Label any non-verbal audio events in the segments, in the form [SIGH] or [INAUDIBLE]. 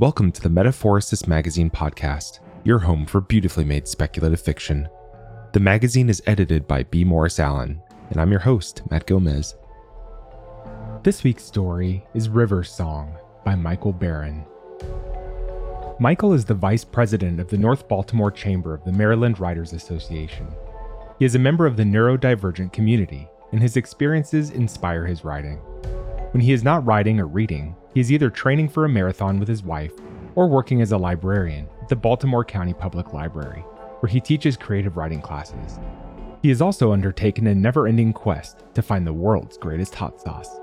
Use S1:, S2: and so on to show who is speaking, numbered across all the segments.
S1: Welcome to the Metaphorosis Magazine podcast, your home for beautifully made speculative fiction. The magazine is edited by B. Morris Allen, and I'm your host, Matt Gomez.
S2: This week's story is River Song by Michael Barron. Michael is the vice president of the North Baltimore Chamber of the Maryland Writers Association. He is a member of the neurodivergent community, and his experiences inspire his writing. When he is not writing or reading, he is either training for a marathon with his wife or working as a librarian at the Baltimore County Public Library, where he teaches creative writing classes. He has also undertaken a never ending quest to find the world's greatest hot sauce.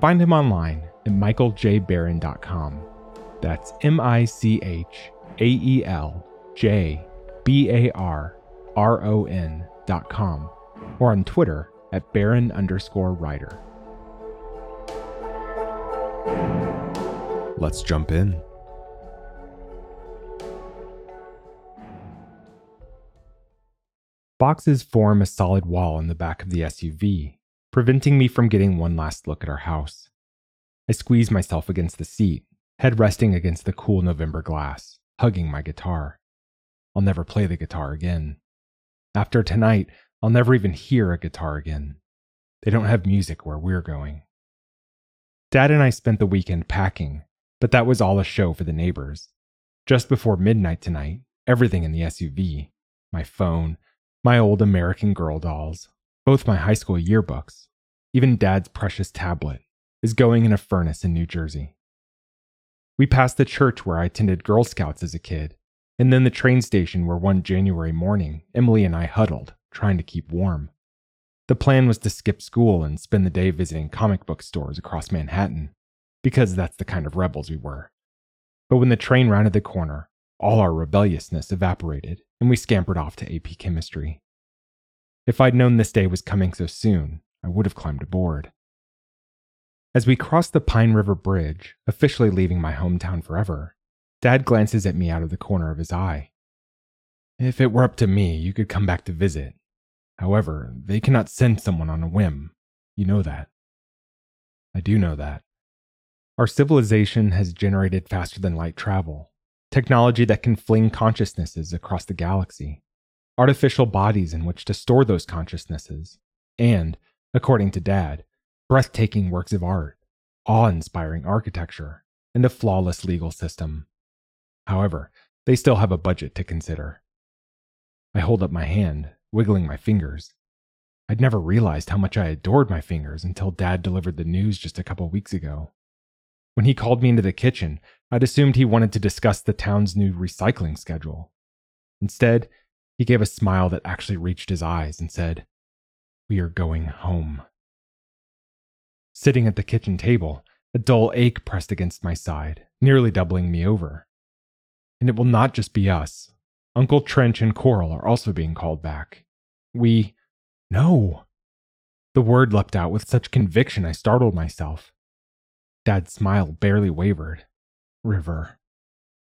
S2: Find him online at michaeljbarron.com. That's M I C H A E L J B A R R O N.com or on Twitter at Barron underscore writer.
S1: Let's jump in.
S2: Boxes form a solid wall in the back of the SUV, preventing me from getting one last look at our house. I squeeze myself against the seat, head resting against the cool November glass, hugging my guitar. I'll never play the guitar again. After tonight, I'll never even hear a guitar again. They don't have music where we're going. Dad and I spent the weekend packing, but that was all a show for the neighbors. Just before midnight tonight, everything in the SUV my phone, my old American Girl dolls, both my high school yearbooks, even Dad's precious tablet is going in a furnace in New Jersey. We passed the church where I attended Girl Scouts as a kid, and then the train station where one January morning Emily and I huddled, trying to keep warm. The plan was to skip school and spend the day visiting comic book stores across Manhattan, because that's the kind of rebels we were. But when the train rounded the corner, all our rebelliousness evaporated, and we scampered off to AP Chemistry. If I'd known this day was coming so soon, I would have climbed aboard. As we crossed the Pine River Bridge, officially leaving my hometown forever, Dad glances at me out of the corner of his eye. If it were up to me, you could come back to visit. However, they cannot send someone on a whim. You know that. I do know that. Our civilization has generated faster than light travel, technology that can fling consciousnesses across the galaxy, artificial bodies in which to store those consciousnesses, and, according to Dad, breathtaking works of art, awe inspiring architecture, and a flawless legal system. However, they still have a budget to consider. I hold up my hand, wiggling my fingers. I'd never realized how much I adored my fingers until Dad delivered the news just a couple weeks ago. When he called me into the kitchen, I'd assumed he wanted to discuss the town's new recycling schedule. Instead, he gave a smile that actually reached his eyes and said, We are going home. Sitting at the kitchen table, a dull ache pressed against my side, nearly doubling me over. And it will not just be us. Uncle Trench and Coral are also being called back. We. No! The word leapt out with such conviction I startled myself. Dad's smile barely wavered. River.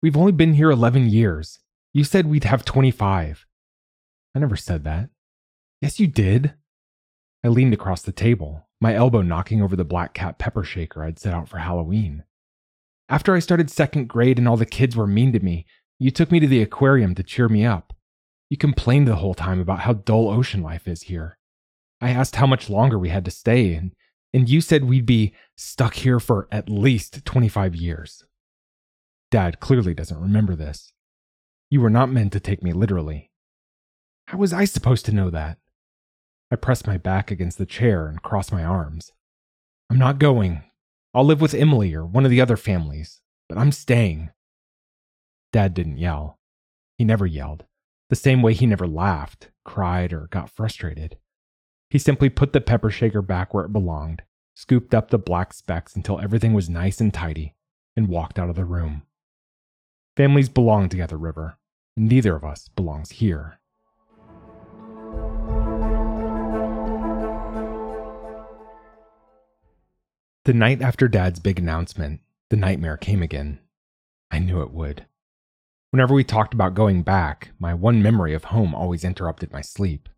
S2: We've only been here 11 years. You said we'd have 25. I never said that. Yes, you did. I leaned across the table, my elbow knocking over the black cat pepper shaker I'd set out for Halloween. After I started second grade and all the kids were mean to me, you took me to the aquarium to cheer me up. You complained the whole time about how dull ocean life is here. I asked how much longer we had to stay, and, and you said we'd be stuck here for at least 25 years. Dad clearly doesn't remember this. You were not meant to take me literally. How was I supposed to know that? I pressed my back against the chair and crossed my arms. I'm not going. I'll live with Emily or one of the other families, but I'm staying. Dad didn't yell. He never yelled, the same way he never laughed, cried, or got frustrated. He simply put the pepper shaker back where it belonged, scooped up the black specks until everything was nice and tidy, and walked out of the room. Families belong together, River, neither of us belongs here. The night after Dad's big announcement, the nightmare came again. I knew it would. Whenever we talked about going back, my one memory of home always interrupted my sleep.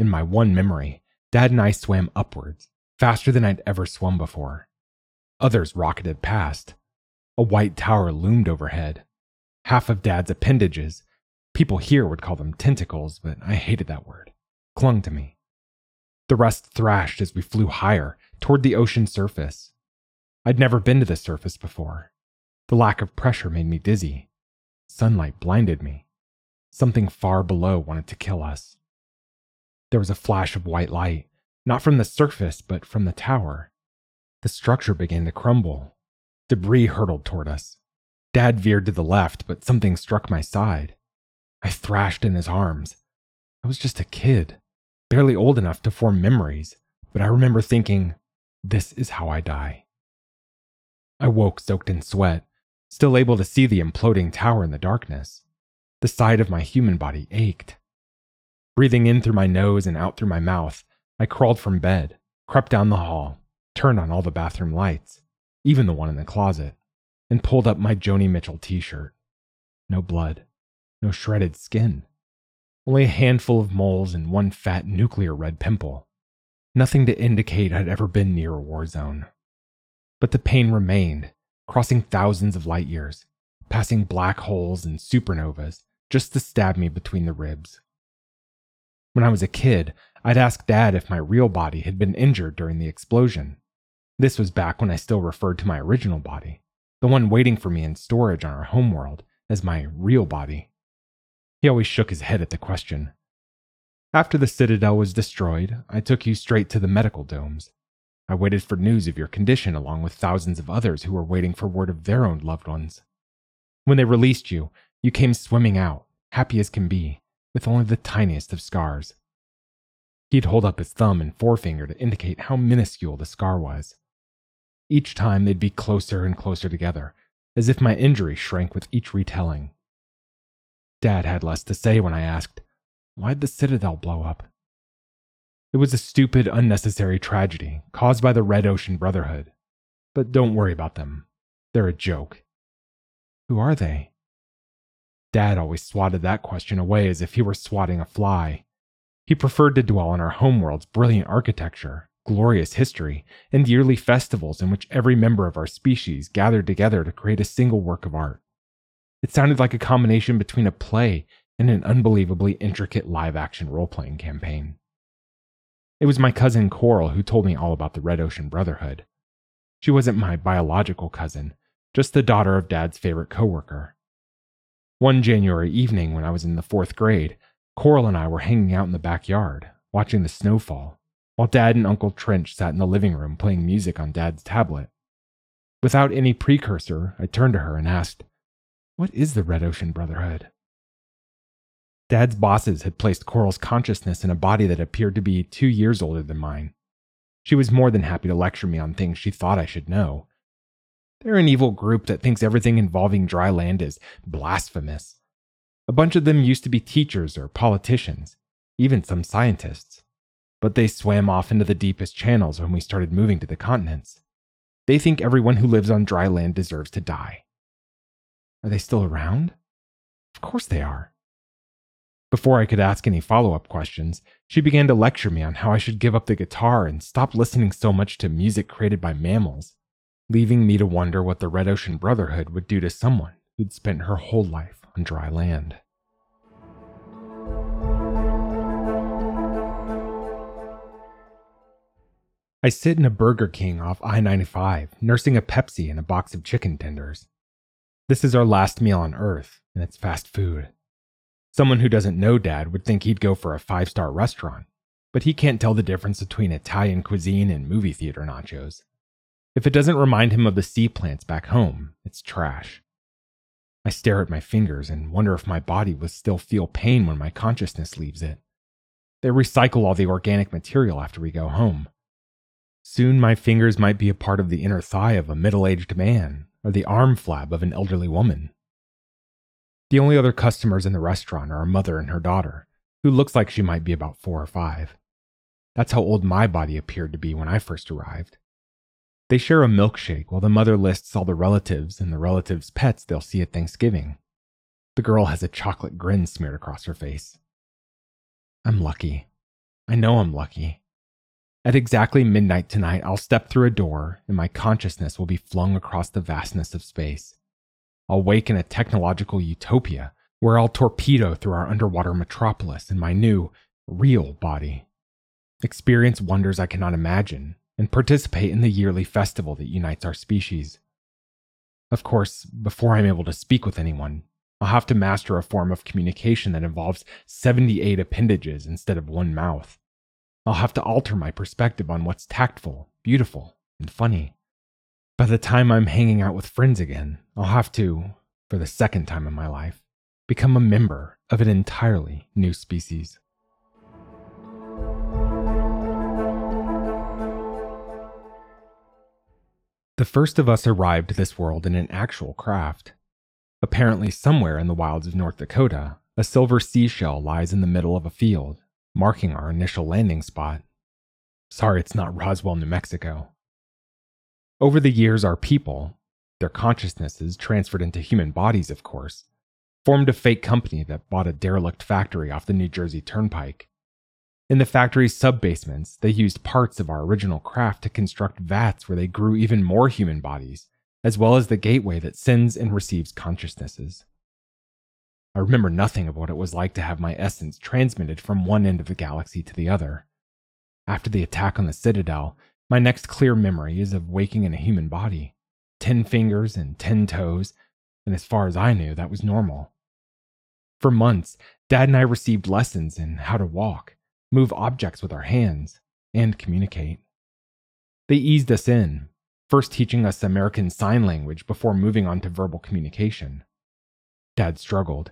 S2: In my one memory, Dad and I swam upwards, faster than I'd ever swum before. Others rocketed past. A white tower loomed overhead. Half of Dad's appendages, people here would call them tentacles, but I hated that word, clung to me. The rest thrashed as we flew higher, toward the ocean surface. I'd never been to the surface before. The lack of pressure made me dizzy. Sunlight blinded me. Something far below wanted to kill us. There was a flash of white light, not from the surface, but from the tower. The structure began to crumble. Debris hurtled toward us. Dad veered to the left, but something struck my side. I thrashed in his arms. I was just a kid, barely old enough to form memories, but I remember thinking, this is how I die. I woke soaked in sweat, still able to see the imploding tower in the darkness. The side of my human body ached. Breathing in through my nose and out through my mouth, I crawled from bed, crept down the hall, turned on all the bathroom lights, even the one in the closet, and pulled up my Joni Mitchell t shirt. No blood, no shredded skin, only a handful of moles and one fat nuclear red pimple. Nothing to indicate I'd ever been near a war zone. But the pain remained, crossing thousands of light years, passing black holes and supernovas just to stab me between the ribs. When I was a kid, I'd ask Dad if my real body had been injured during the explosion. This was back when I still referred to my original body, the one waiting for me in storage on our homeworld, as my real body. He always shook his head at the question. After the Citadel was destroyed, I took you straight to the medical domes. I waited for news of your condition along with thousands of others who were waiting for word of their own loved ones. When they released you, you came swimming out, happy as can be, with only the tiniest of scars. He'd hold up his thumb and forefinger to indicate how minuscule the scar was. Each time they'd be closer and closer together, as if my injury shrank with each retelling. Dad had less to say when I asked, Why'd the Citadel blow up? It was a stupid, unnecessary tragedy caused by the Red Ocean Brotherhood. But don't worry about them. They're a joke. Who are they? Dad always swatted that question away as if he were swatting a fly. He preferred to dwell on our homeworld's brilliant architecture, glorious history, and yearly festivals in which every member of our species gathered together to create a single work of art. It sounded like a combination between a play and an unbelievably intricate live action role playing campaign. It was my cousin Coral who told me all about the Red Ocean Brotherhood. She wasn't my biological cousin, just the daughter of Dad's favorite coworker. One January evening when I was in the fourth grade, Coral and I were hanging out in the backyard, watching the snow fall, while Dad and Uncle Trench sat in the living room playing music on Dad's tablet. Without any precursor, I turned to her and asked, What is the Red Ocean Brotherhood? Dad's bosses had placed Coral's consciousness in a body that appeared to be two years older than mine. She was more than happy to lecture me on things she thought I should know. They're an evil group that thinks everything involving dry land is blasphemous. A bunch of them used to be teachers or politicians, even some scientists. But they swam off into the deepest channels when we started moving to the continents. They think everyone who lives on dry land deserves to die. Are they still around? Of course they are. Before I could ask any follow up questions, she began to lecture me on how I should give up the guitar and stop listening so much to music created by mammals, leaving me to wonder what the Red Ocean Brotherhood would do to someone who'd spent her whole life on dry land. I sit in a Burger King off I 95, nursing a Pepsi and a box of chicken tenders. This is our last meal on Earth, and it's fast food. Someone who doesn't know Dad would think he'd go for a five star restaurant, but he can't tell the difference between Italian cuisine and movie theater nachos. If it doesn't remind him of the sea plants back home, it's trash. I stare at my fingers and wonder if my body will still feel pain when my consciousness leaves it. They recycle all the organic material after we go home. Soon my fingers might be a part of the inner thigh of a middle aged man or the arm flab of an elderly woman. The only other customers in the restaurant are a mother and her daughter, who looks like she might be about four or five. That's how old my body appeared to be when I first arrived. They share a milkshake while the mother lists all the relatives and the relatives' pets they'll see at Thanksgiving. The girl has a chocolate grin smeared across her face. I'm lucky. I know I'm lucky. At exactly midnight tonight, I'll step through a door and my consciousness will be flung across the vastness of space. I'll wake in a technological utopia where I'll torpedo through our underwater metropolis in my new, real body. Experience wonders I cannot imagine and participate in the yearly festival that unites our species. Of course, before I'm able to speak with anyone, I'll have to master a form of communication that involves 78 appendages instead of one mouth. I'll have to alter my perspective on what's tactful, beautiful, and funny. By the time I'm hanging out with friends again, I'll have to, for the second time in my life, become a member of an entirely new species. The first of us arrived this world in an actual craft. Apparently, somewhere in the wilds of North Dakota, a silver seashell lies in the middle of a field, marking our initial landing spot. Sorry, it's not Roswell, New Mexico. Over the years, our people, their consciousnesses transferred into human bodies, of course, formed a fake company that bought a derelict factory off the New Jersey Turnpike. In the factory's sub-basements, they used parts of our original craft to construct vats where they grew even more human bodies, as well as the gateway that sends and receives consciousnesses. I remember nothing of what it was like to have my essence transmitted from one end of the galaxy to the other. After the attack on the Citadel, my next clear memory is of waking in a human body, ten fingers and ten toes, and as far as I knew, that was normal. For months, Dad and I received lessons in how to walk, move objects with our hands, and communicate. They eased us in, first teaching us American Sign Language before moving on to verbal communication. Dad struggled.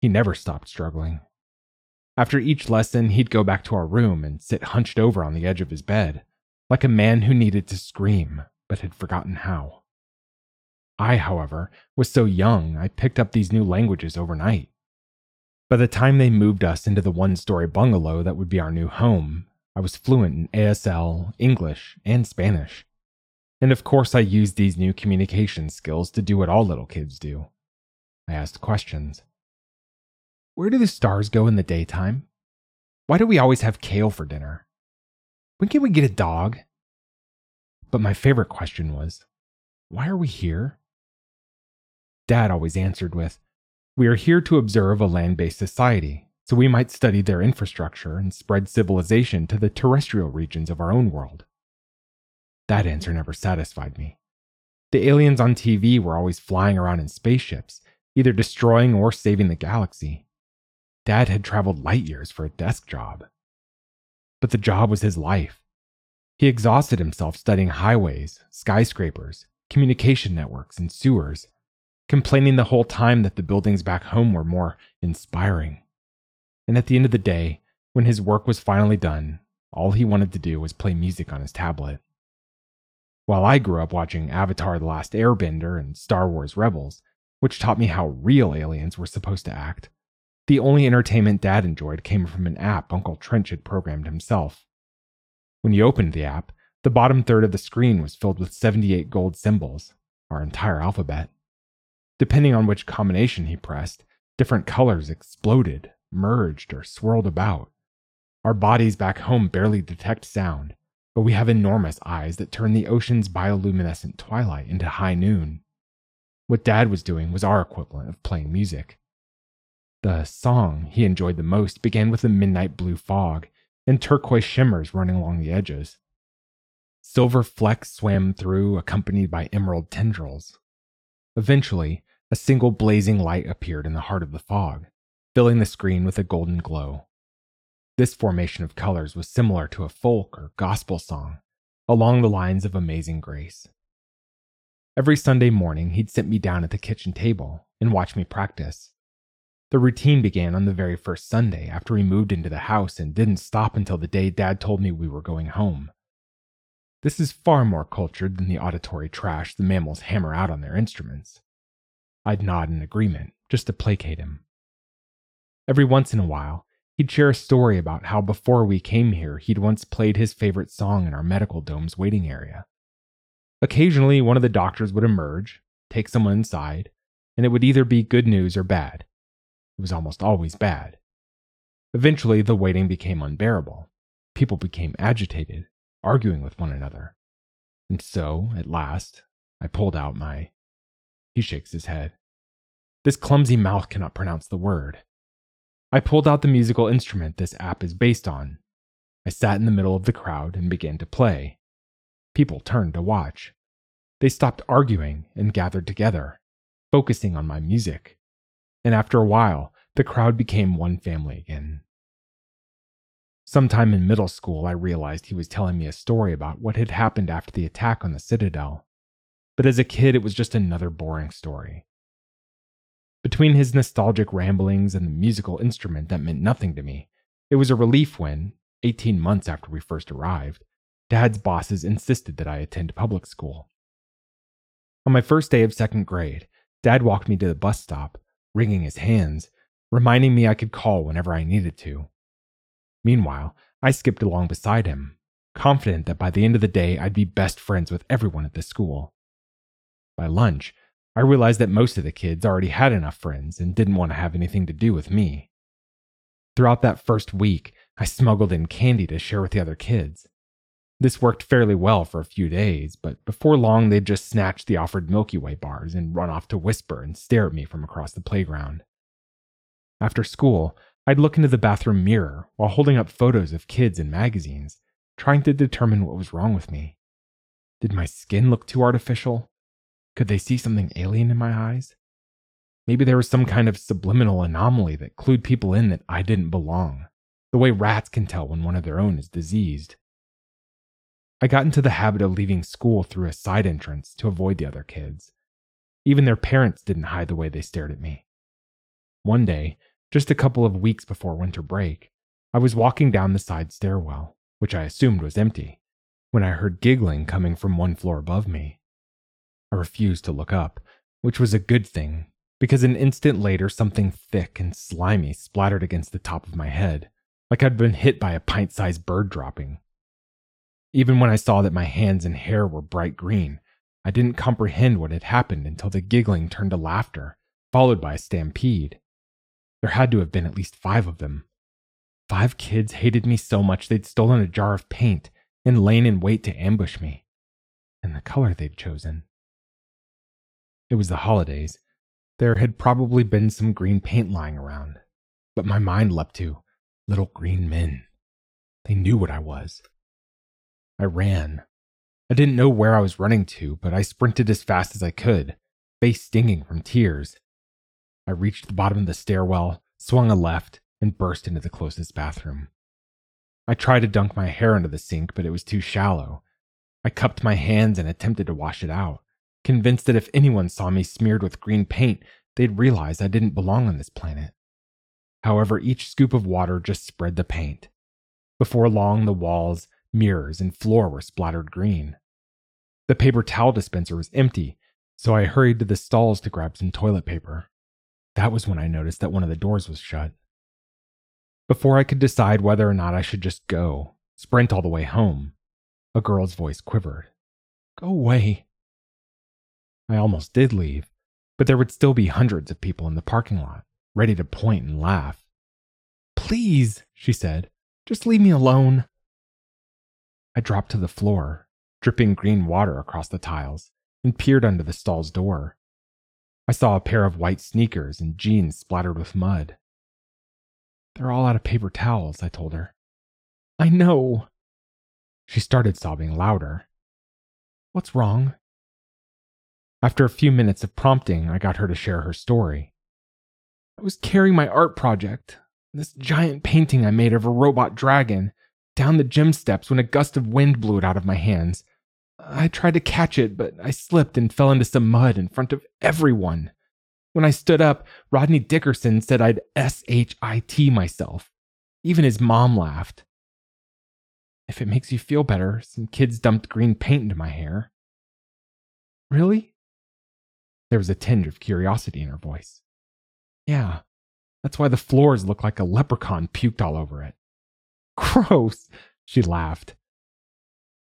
S2: He never stopped struggling. After each lesson, he'd go back to our room and sit hunched over on the edge of his bed, like a man who needed to scream but had forgotten how. I, however, was so young I picked up these new languages overnight. By the time they moved us into the one story bungalow that would be our new home, I was fluent in ASL, English, and Spanish. And of course, I used these new communication skills to do what all little kids do. I asked questions. Where do the stars go in the daytime? Why do we always have kale for dinner? When can we get a dog? But my favorite question was, why are we here? Dad always answered with, We are here to observe a land based society, so we might study their infrastructure and spread civilization to the terrestrial regions of our own world. That answer never satisfied me. The aliens on TV were always flying around in spaceships, either destroying or saving the galaxy. Dad had traveled light years for a desk job. But the job was his life. He exhausted himself studying highways, skyscrapers, communication networks, and sewers, complaining the whole time that the buildings back home were more inspiring. And at the end of the day, when his work was finally done, all he wanted to do was play music on his tablet. While I grew up watching Avatar The Last Airbender and Star Wars Rebels, which taught me how real aliens were supposed to act, the only entertainment Dad enjoyed came from an app Uncle Trench had programmed himself. When he opened the app, the bottom third of the screen was filled with 78 gold symbols, our entire alphabet. Depending on which combination he pressed, different colors exploded, merged, or swirled about. Our bodies back home barely detect sound, but we have enormous eyes that turn the ocean's bioluminescent twilight into high noon. What Dad was doing was our equivalent of playing music. The song he enjoyed the most began with a midnight blue fog and turquoise shimmers running along the edges. Silver flecks swam through, accompanied by emerald tendrils. Eventually, a single blazing light appeared in the heart of the fog, filling the screen with a golden glow. This formation of colors was similar to a folk or gospel song, along the lines of Amazing Grace. Every Sunday morning, he'd sit me down at the kitchen table and watch me practice. The routine began on the very first Sunday after we moved into the house and didn't stop until the day Dad told me we were going home. This is far more cultured than the auditory trash the mammals hammer out on their instruments. I'd nod in agreement, just to placate him. Every once in a while, he'd share a story about how before we came here, he'd once played his favorite song in our medical dome's waiting area. Occasionally, one of the doctors would emerge, take someone inside, and it would either be good news or bad. It was almost always bad. Eventually, the waiting became unbearable. People became agitated, arguing with one another. And so, at last, I pulled out my. He shakes his head. This clumsy mouth cannot pronounce the word. I pulled out the musical instrument this app is based on. I sat in the middle of the crowd and began to play. People turned to watch. They stopped arguing and gathered together, focusing on my music. And after a while, the crowd became one family again. Sometime in middle school, I realized he was telling me a story about what had happened after the attack on the Citadel. But as a kid, it was just another boring story. Between his nostalgic ramblings and the musical instrument that meant nothing to me, it was a relief when, 18 months after we first arrived, Dad's bosses insisted that I attend public school. On my first day of second grade, Dad walked me to the bus stop, wringing his hands, reminding me I could call whenever I needed to. Meanwhile, I skipped along beside him, confident that by the end of the day I'd be best friends with everyone at the school. By lunch, I realized that most of the kids already had enough friends and didn't want to have anything to do with me. Throughout that first week, I smuggled in candy to share with the other kids. This worked fairly well for a few days, but before long they'd just snatch the offered Milky Way bars and run off to whisper and stare at me from across the playground. After school, I'd look into the bathroom mirror while holding up photos of kids and magazines, trying to determine what was wrong with me. Did my skin look too artificial? Could they see something alien in my eyes? Maybe there was some kind of subliminal anomaly that clued people in that I didn't belong, the way rats can tell when one of their own is diseased. I got into the habit of leaving school through a side entrance to avoid the other kids. Even their parents didn't hide the way they stared at me. One day, just a couple of weeks before winter break, I was walking down the side stairwell, which I assumed was empty, when I heard giggling coming from one floor above me. I refused to look up, which was a good thing, because an instant later something thick and slimy splattered against the top of my head, like I'd been hit by a pint sized bird dropping. Even when I saw that my hands and hair were bright green, I didn't comprehend what had happened until the giggling turned to laughter, followed by a stampede. There had to have been at least five of them. Five kids hated me so much they'd stolen a jar of paint and lain in wait to ambush me. And the color they'd chosen. It was the holidays. There had probably been some green paint lying around, but my mind leapt to little green men. They knew what I was. I ran. I didn't know where I was running to, but I sprinted as fast as I could, face stinging from tears. I reached the bottom of the stairwell, swung a left, and burst into the closest bathroom. I tried to dunk my hair into the sink, but it was too shallow. I cupped my hands and attempted to wash it out, convinced that if anyone saw me smeared with green paint, they'd realize I didn't belong on this planet. However, each scoop of water just spread the paint. Before long, the walls, mirrors, and floor were splattered green. The paper towel dispenser was empty, so I hurried to the stalls to grab some toilet paper. That was when I noticed that one of the doors was shut. Before I could decide whether or not I should just go, sprint all the way home, a girl's voice quivered. Go away. I almost did leave, but there would still be hundreds of people in the parking lot, ready to point and laugh. Please, she said, just leave me alone. I dropped to the floor, dripping green water across the tiles, and peered under the stall's door. I saw a pair of white sneakers and jeans splattered with mud. They're all out of paper towels, I told her. I know. She started sobbing louder. What's wrong? After a few minutes of prompting, I got her to share her story. I was carrying my art project, this giant painting I made of a robot dragon, down the gym steps when a gust of wind blew it out of my hands. I tried to catch it, but I slipped and fell into some mud in front of everyone. When I stood up, Rodney Dickerson said I'd S-H-I-T myself. Even his mom laughed. If it makes you feel better, some kids dumped green paint into my hair. Really? There was a tinge of curiosity in her voice. Yeah, that's why the floors look like a leprechaun puked all over it. [LAUGHS] Gross, she laughed.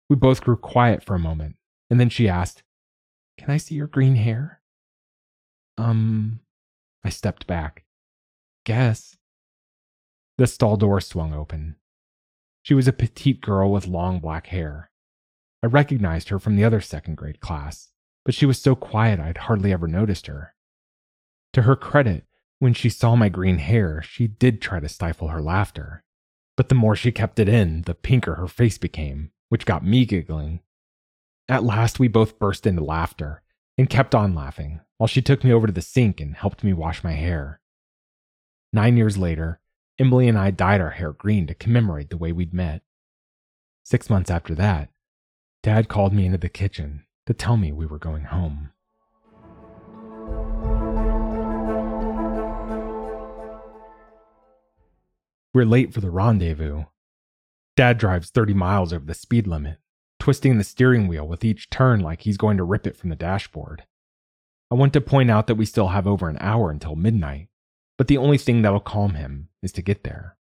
S2: We both grew quiet for a moment, and then she asked, Can I see your green hair? Um, I stepped back. Guess. The stall door swung open. She was a petite girl with long black hair. I recognized her from the other second grade class, but she was so quiet I'd hardly ever noticed her. To her credit, when she saw my green hair, she did try to stifle her laughter. But the more she kept it in, the pinker her face became, which got me giggling. At last, we both burst into laughter and kept on laughing while she took me over to the sink and helped me wash my hair. Nine years later, Emily and I dyed our hair green to commemorate the way we'd met. Six months after that, Dad called me into the kitchen to tell me we were going home. We're late for the rendezvous. Dad drives 30 miles over the speed limit, twisting the steering wheel with each turn like he's going to rip it from the dashboard. I want to point out that we still have over an hour until midnight, but the only thing that'll calm him is to get there.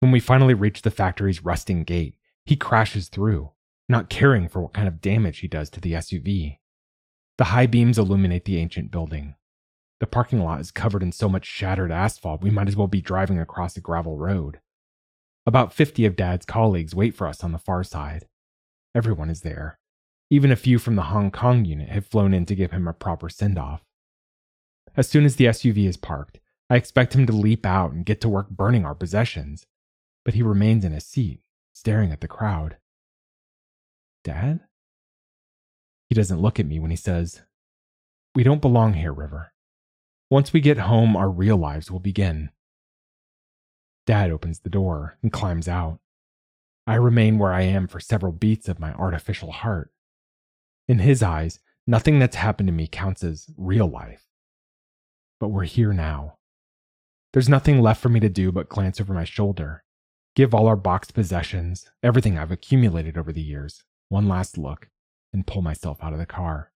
S2: When we finally reach the factory's rusting gate, he crashes through, not caring for what kind of damage he does to the SUV. The high beams illuminate the ancient building, the parking lot is covered in so much shattered asphalt, we might as well be driving across a gravel road. About 50 of Dad's colleagues wait for us on the far side. Everyone is there. Even a few from the Hong Kong unit have flown in to give him a proper send off. As soon as the SUV is parked, I expect him to leap out and get to work burning our possessions, but he remains in his seat, staring at the crowd. Dad? He doesn't look at me when he says, We don't belong here, River. Once we get home, our real lives will begin. Dad opens the door and climbs out. I remain where I am for several beats of my artificial heart. In his eyes, nothing that's happened to me counts as real life. But we're here now. There's nothing left for me to do but glance over my shoulder, give all our boxed possessions, everything I've accumulated over the years, one last look, and pull myself out of the car.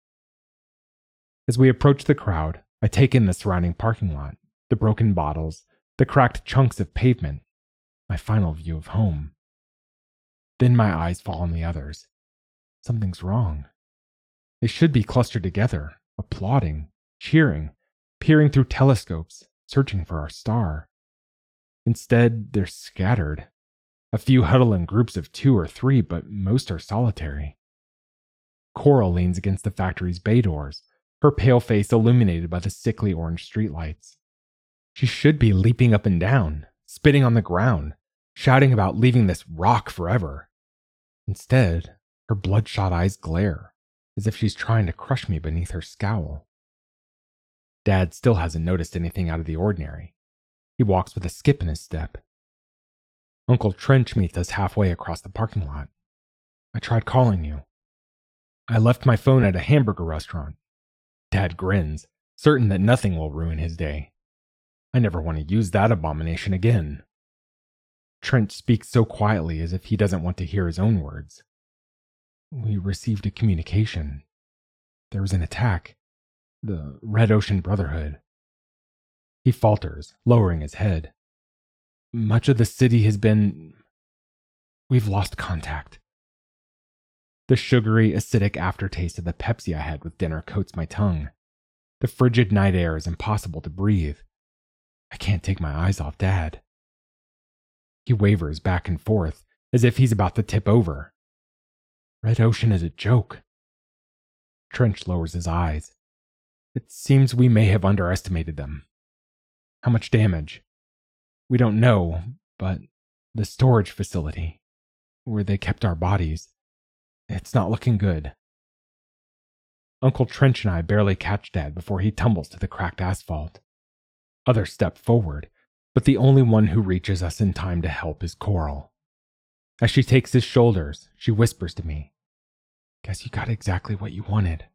S2: As we approach the crowd, I take in the surrounding parking lot, the broken bottles, the cracked chunks of pavement, my final view of home. Then my eyes fall on the others. Something's wrong. They should be clustered together, applauding, cheering, peering through telescopes, searching for our star. Instead, they're scattered. A few huddle in groups of two or three, but most are solitary. Coral leans against the factory's bay doors, her pale face illuminated by the sickly orange streetlights. She should be leaping up and down, spitting on the ground, shouting about leaving this rock forever. Instead, her bloodshot eyes glare, as if she's trying to crush me beneath her scowl. Dad still hasn't noticed anything out of the ordinary. He walks with a skip in his step. Uncle Trench meets us halfway across the parking lot. I tried calling you. I left my phone at a hamburger restaurant. Dad grins, certain that nothing will ruin his day. I never want to use that abomination again. Trench speaks so quietly as if he doesn't want to hear his own words. We received a communication. There was an attack. The Red Ocean Brotherhood. He falters, lowering his head. Much of the city has been. We've lost contact. The sugary, acidic aftertaste of the Pepsi I had with dinner coats my tongue. The frigid night air is impossible to breathe. I can't take my eyes off Dad. He wavers back and forth as if he's about to tip over. Red Ocean is a joke. Trench lowers his eyes. It seems we may have underestimated them. How much damage? We don't know, but the storage facility, where they kept our bodies, it's not looking good. Uncle Trench and I barely catch Dad before he tumbles to the cracked asphalt. Others step forward, but the only one who reaches us in time to help is Coral. As she takes his shoulders, she whispers to me, Guess you got exactly what you wanted.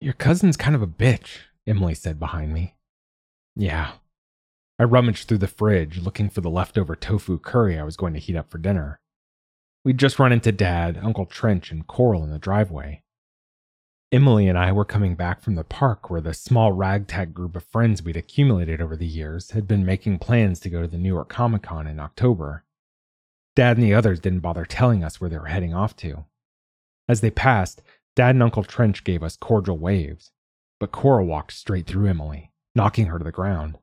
S2: Your cousin's kind of a bitch, Emily said behind me. Yeah, I rummaged through the fridge looking for the leftover tofu curry I was going to heat up for dinner. We'd just run into Dad, Uncle Trench, and Coral in the driveway. Emily and I were coming back from the park where the small ragtag group of friends we'd accumulated over the years had been making plans to go to the New York Comic Con in October. Dad and the others didn't bother telling us where they were heading off to. As they passed, Dad and Uncle Trench gave us cordial waves, but Coral walked straight through Emily, knocking her to the ground.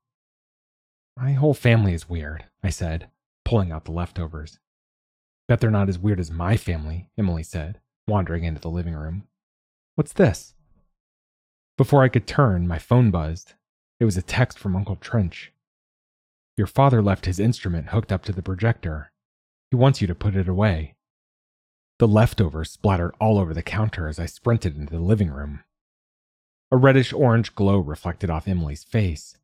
S2: My whole family is weird, I said, pulling out the leftovers. Bet they're not as weird as my family, Emily said, wandering into the living room. What's this? Before I could turn, my phone buzzed. It was a text from Uncle Trench. Your father left his instrument hooked up to the projector. He wants you to put it away. The leftovers splattered all over the counter as I sprinted into the living room. A reddish orange glow reflected off Emily's face.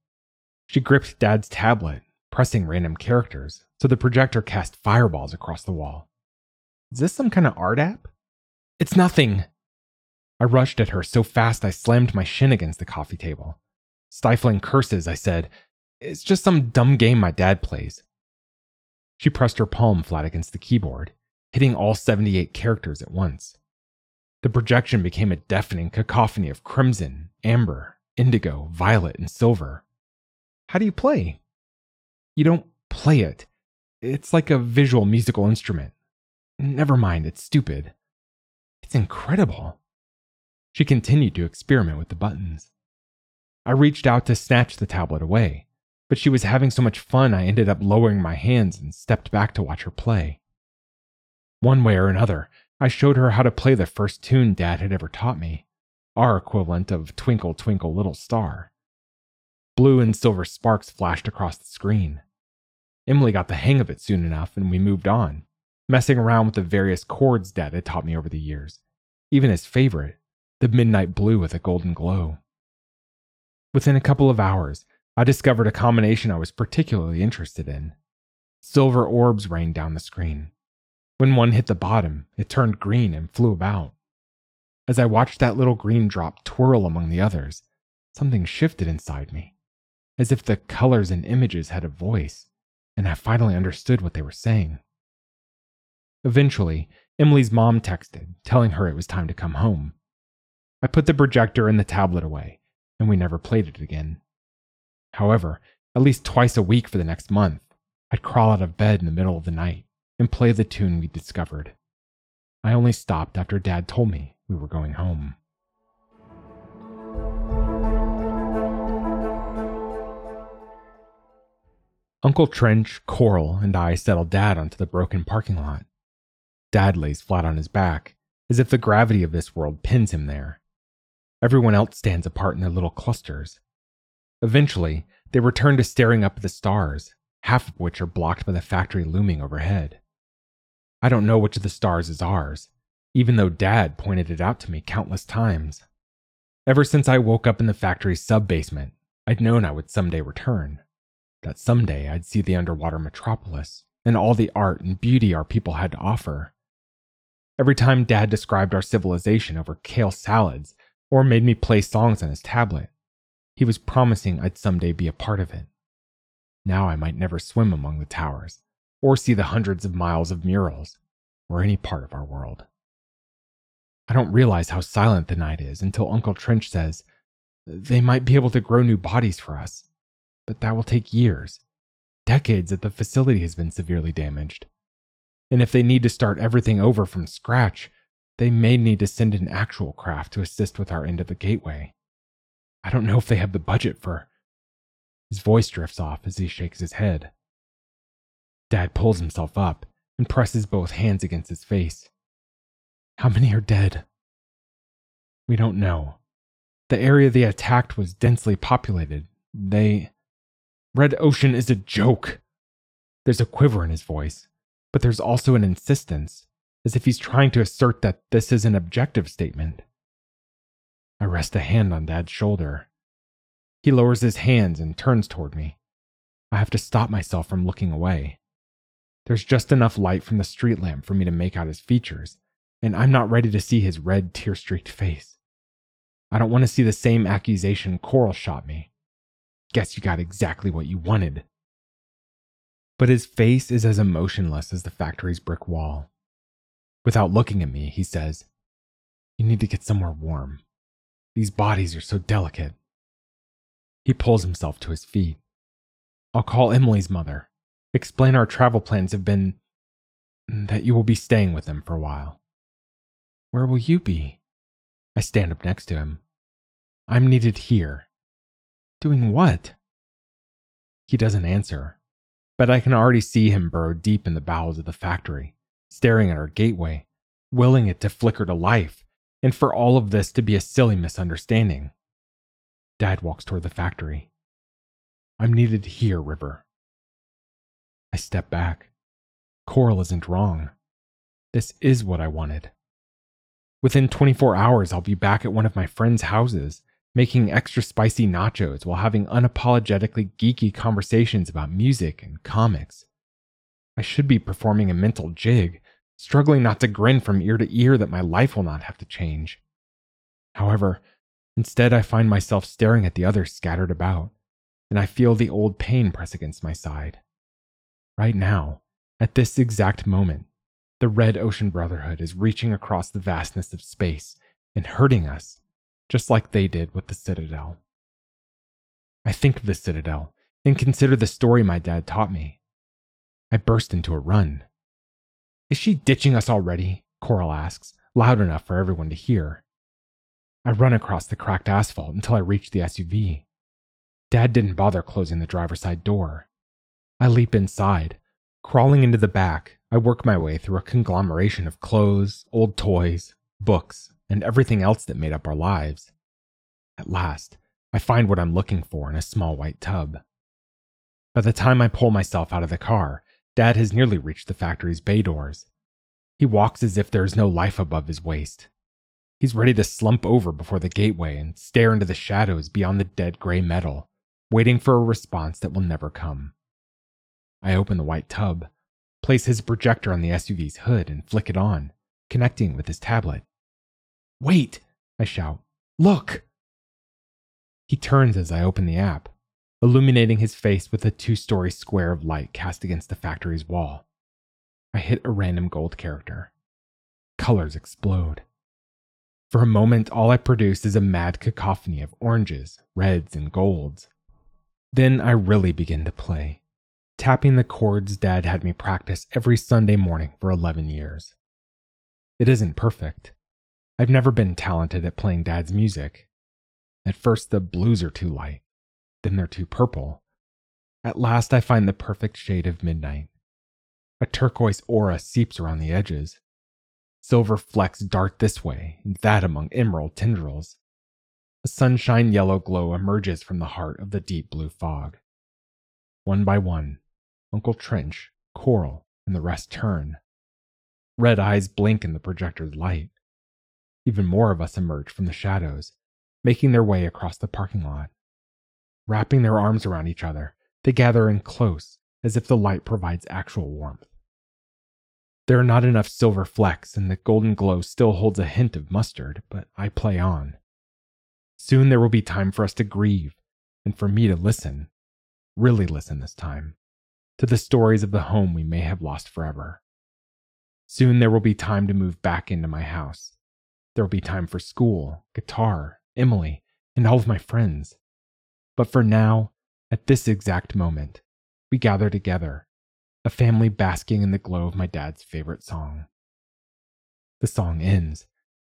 S2: She gripped Dad's tablet, pressing random characters, so the projector cast fireballs across the wall. Is this some kind of art app? It's nothing! I rushed at her so fast I slammed my shin against the coffee table. Stifling curses, I said, It's just some dumb game my dad plays. She pressed her palm flat against the keyboard, hitting all 78 characters at once. The projection became a deafening cacophony of crimson, amber, indigo, violet, and silver. How do you play? You don't play it. It's like a visual musical instrument. Never mind, it's stupid. It's incredible. She continued to experiment with the buttons. I reached out to snatch the tablet away, but she was having so much fun I ended up lowering my hands and stepped back to watch her play. One way or another, I showed her how to play the first tune Dad had ever taught me, our equivalent of Twinkle Twinkle Little Star. Blue and silver sparks flashed across the screen. Emily got the hang of it soon enough and we moved on, messing around with the various chords Dad had taught me over the years, even his favorite, the midnight blue with a golden glow. Within a couple of hours, I discovered a combination I was particularly interested in. Silver orbs rained down the screen. When one hit the bottom, it turned green and flew about. As I watched that little green drop twirl among the others, something shifted inside me, as if the colors and images had a voice, and I finally understood what they were saying. Eventually, Emily's mom texted, telling her it was time to come home. I put the projector and the tablet away, and we never played it again. However, at least twice a week for the next month, I'd crawl out of bed in the middle of the night and play the tune we'd discovered. I only stopped after Dad told me we were going home. Uncle Trench, Coral, and I settle Dad onto the broken parking lot. Dad lays flat on his back, as if the gravity of this world pins him there. Everyone else stands apart in their little clusters. Eventually, they return to staring up at the stars, half of which are blocked by the factory looming overhead. I don't know which of the stars is ours, even though Dad pointed it out to me countless times. Ever since I woke up in the factory's sub basement, I'd known I would someday return. That someday I'd see the underwater metropolis and all the art and beauty our people had to offer. Every time Dad described our civilization over kale salads or made me play songs on his tablet. He was promising I'd someday be a part of it. Now I might never swim among the towers, or see the hundreds of miles of murals, or any part of our world. I don't realize how silent the night is until Uncle Trench says, They might be able to grow new bodies for us, but that will take years, decades if the facility has been severely damaged. And if they need to start everything over from scratch, they may need to send an actual craft to assist with our end of the gateway. I don't know if they have the budget for. His voice drifts off as he shakes his head. Dad pulls himself up and presses both hands against his face. How many are dead? We don't know. The area they attacked was densely populated. They. Red Ocean is a joke. There's a quiver in his voice, but there's also an insistence as if he's trying to assert that this is an objective statement. I rest a hand on Dad's shoulder. He lowers his hands and turns toward me. I have to stop myself from looking away. There's just enough light from the street lamp for me to make out his features, and I'm not ready to see his red, tear streaked face. I don't want to see the same accusation Coral shot me. Guess you got exactly what you wanted. But his face is as emotionless as the factory's brick wall. Without looking at me, he says, You need to get somewhere warm. These bodies are so delicate. He pulls himself to his feet. I'll call Emily's mother, explain our travel plans have been that you will be staying with them for a while. Where will you be? I stand up next to him. I'm needed here. Doing what? He doesn't answer, but I can already see him burrowed deep in the bowels of the factory, staring at our gateway, willing it to flicker to life, and for all of this to be a silly misunderstanding. Dad walks toward the factory. I'm needed here, River. I step back. Coral isn't wrong. This is what I wanted. Within 24 hours, I'll be back at one of my friends' houses, making extra spicy nachos while having unapologetically geeky conversations about music and comics. I should be performing a mental jig, struggling not to grin from ear to ear that my life will not have to change. However, instead, I find myself staring at the others scattered about, and I feel the old pain press against my side. Right now, at this exact moment, the Red Ocean Brotherhood is reaching across the vastness of space and hurting us, just like they did with the Citadel. I think of the Citadel and consider the story my dad taught me. I burst into a run. Is she ditching us already? Coral asks, loud enough for everyone to hear. I run across the cracked asphalt until I reach the SUV. Dad didn't bother closing the driver's side door. I leap inside. Crawling into the back, I work my way through a conglomeration of clothes, old toys, books, and everything else that made up our lives. At last, I find what I'm looking for in a small white tub. By the time I pull myself out of the car, Dad has nearly reached the factory's bay doors. He walks as if there is no life above his waist. He's ready to slump over before the gateway and stare into the shadows beyond the dead gray metal, waiting for a response that will never come. I open the white tub, place his projector on the SUV's hood, and flick it on, connecting with his tablet. Wait! I shout. Look! He turns as I open the app, illuminating his face with a two story square of light cast against the factory's wall. I hit a random gold character. Colors explode. For a moment, all I produce is a mad cacophony of oranges, reds, and golds. Then I really begin to play, tapping the chords Dad had me practice every Sunday morning for 11 years. It isn't perfect. I've never been talented at playing Dad's music. At first, the blues are too light, then they're too purple. At last, I find the perfect shade of midnight. A turquoise aura seeps around the edges. Silver flecks dart this way and that among emerald tendrils. A sunshine yellow glow emerges from the heart of the deep blue fog. One by one, Uncle Trench, Coral, and the rest turn. Red eyes blink in the projector's light. Even more of us emerge from the shadows, making their way across the parking lot. Wrapping their arms around each other, they gather in close, as if the light provides actual warmth. There are not enough silver flecks, and the golden glow still holds a hint of mustard, but I play on. Soon there will be time for us to grieve, and for me to listen. Really listen this time to the stories of the home we may have lost forever. Soon there will be time to move back into my house. There will be time for school, guitar, Emily, and all of my friends. But for now, at this exact moment, we gather together, a family basking in the glow of my dad's favorite song. The song ends,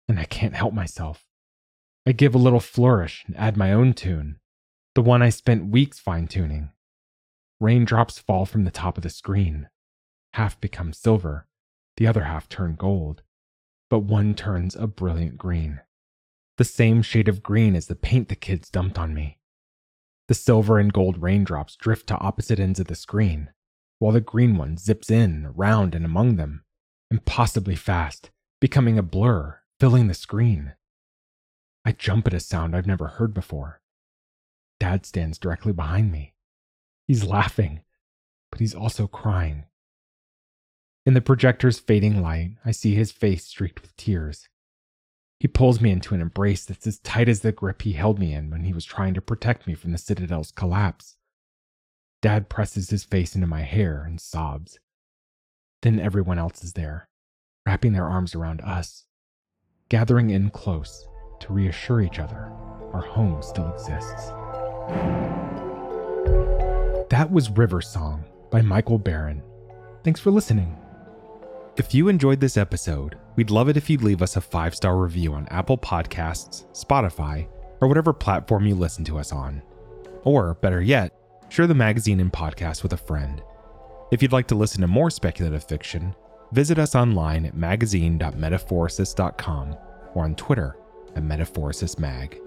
S2: and I can't help myself. I give a little flourish and add my own tune, the one I spent weeks fine tuning. Raindrops fall from the top of the screen. Half become silver, the other half turn gold, but one turns a brilliant green. The same shade of green as the paint the kids dumped on me. The silver and gold raindrops drift to opposite ends of the screen, while the green one zips in, around, and among them, impossibly fast, becoming a blur, filling the screen. I jump at a sound I've never heard before. Dad stands directly behind me. He's laughing, but he's also crying. In the projector's fading light, I see his face streaked with tears. He pulls me into an embrace that's as tight as the grip he held me in when he was trying to protect me from the Citadel's collapse. Dad presses his face into my hair and sobs. Then everyone else is there, wrapping their arms around us, gathering in close to reassure each other our home still exists. That was River Song by Michael Barron. Thanks for listening.
S1: If you enjoyed this episode, we'd love it if you'd leave us a five star review on Apple Podcasts, Spotify, or whatever platform you listen to us on. Or, better yet, share the magazine and podcast with a friend. If you'd like to listen to more speculative fiction, visit us online at magazine.metaphorosis.com or on Twitter at metaphorosismag.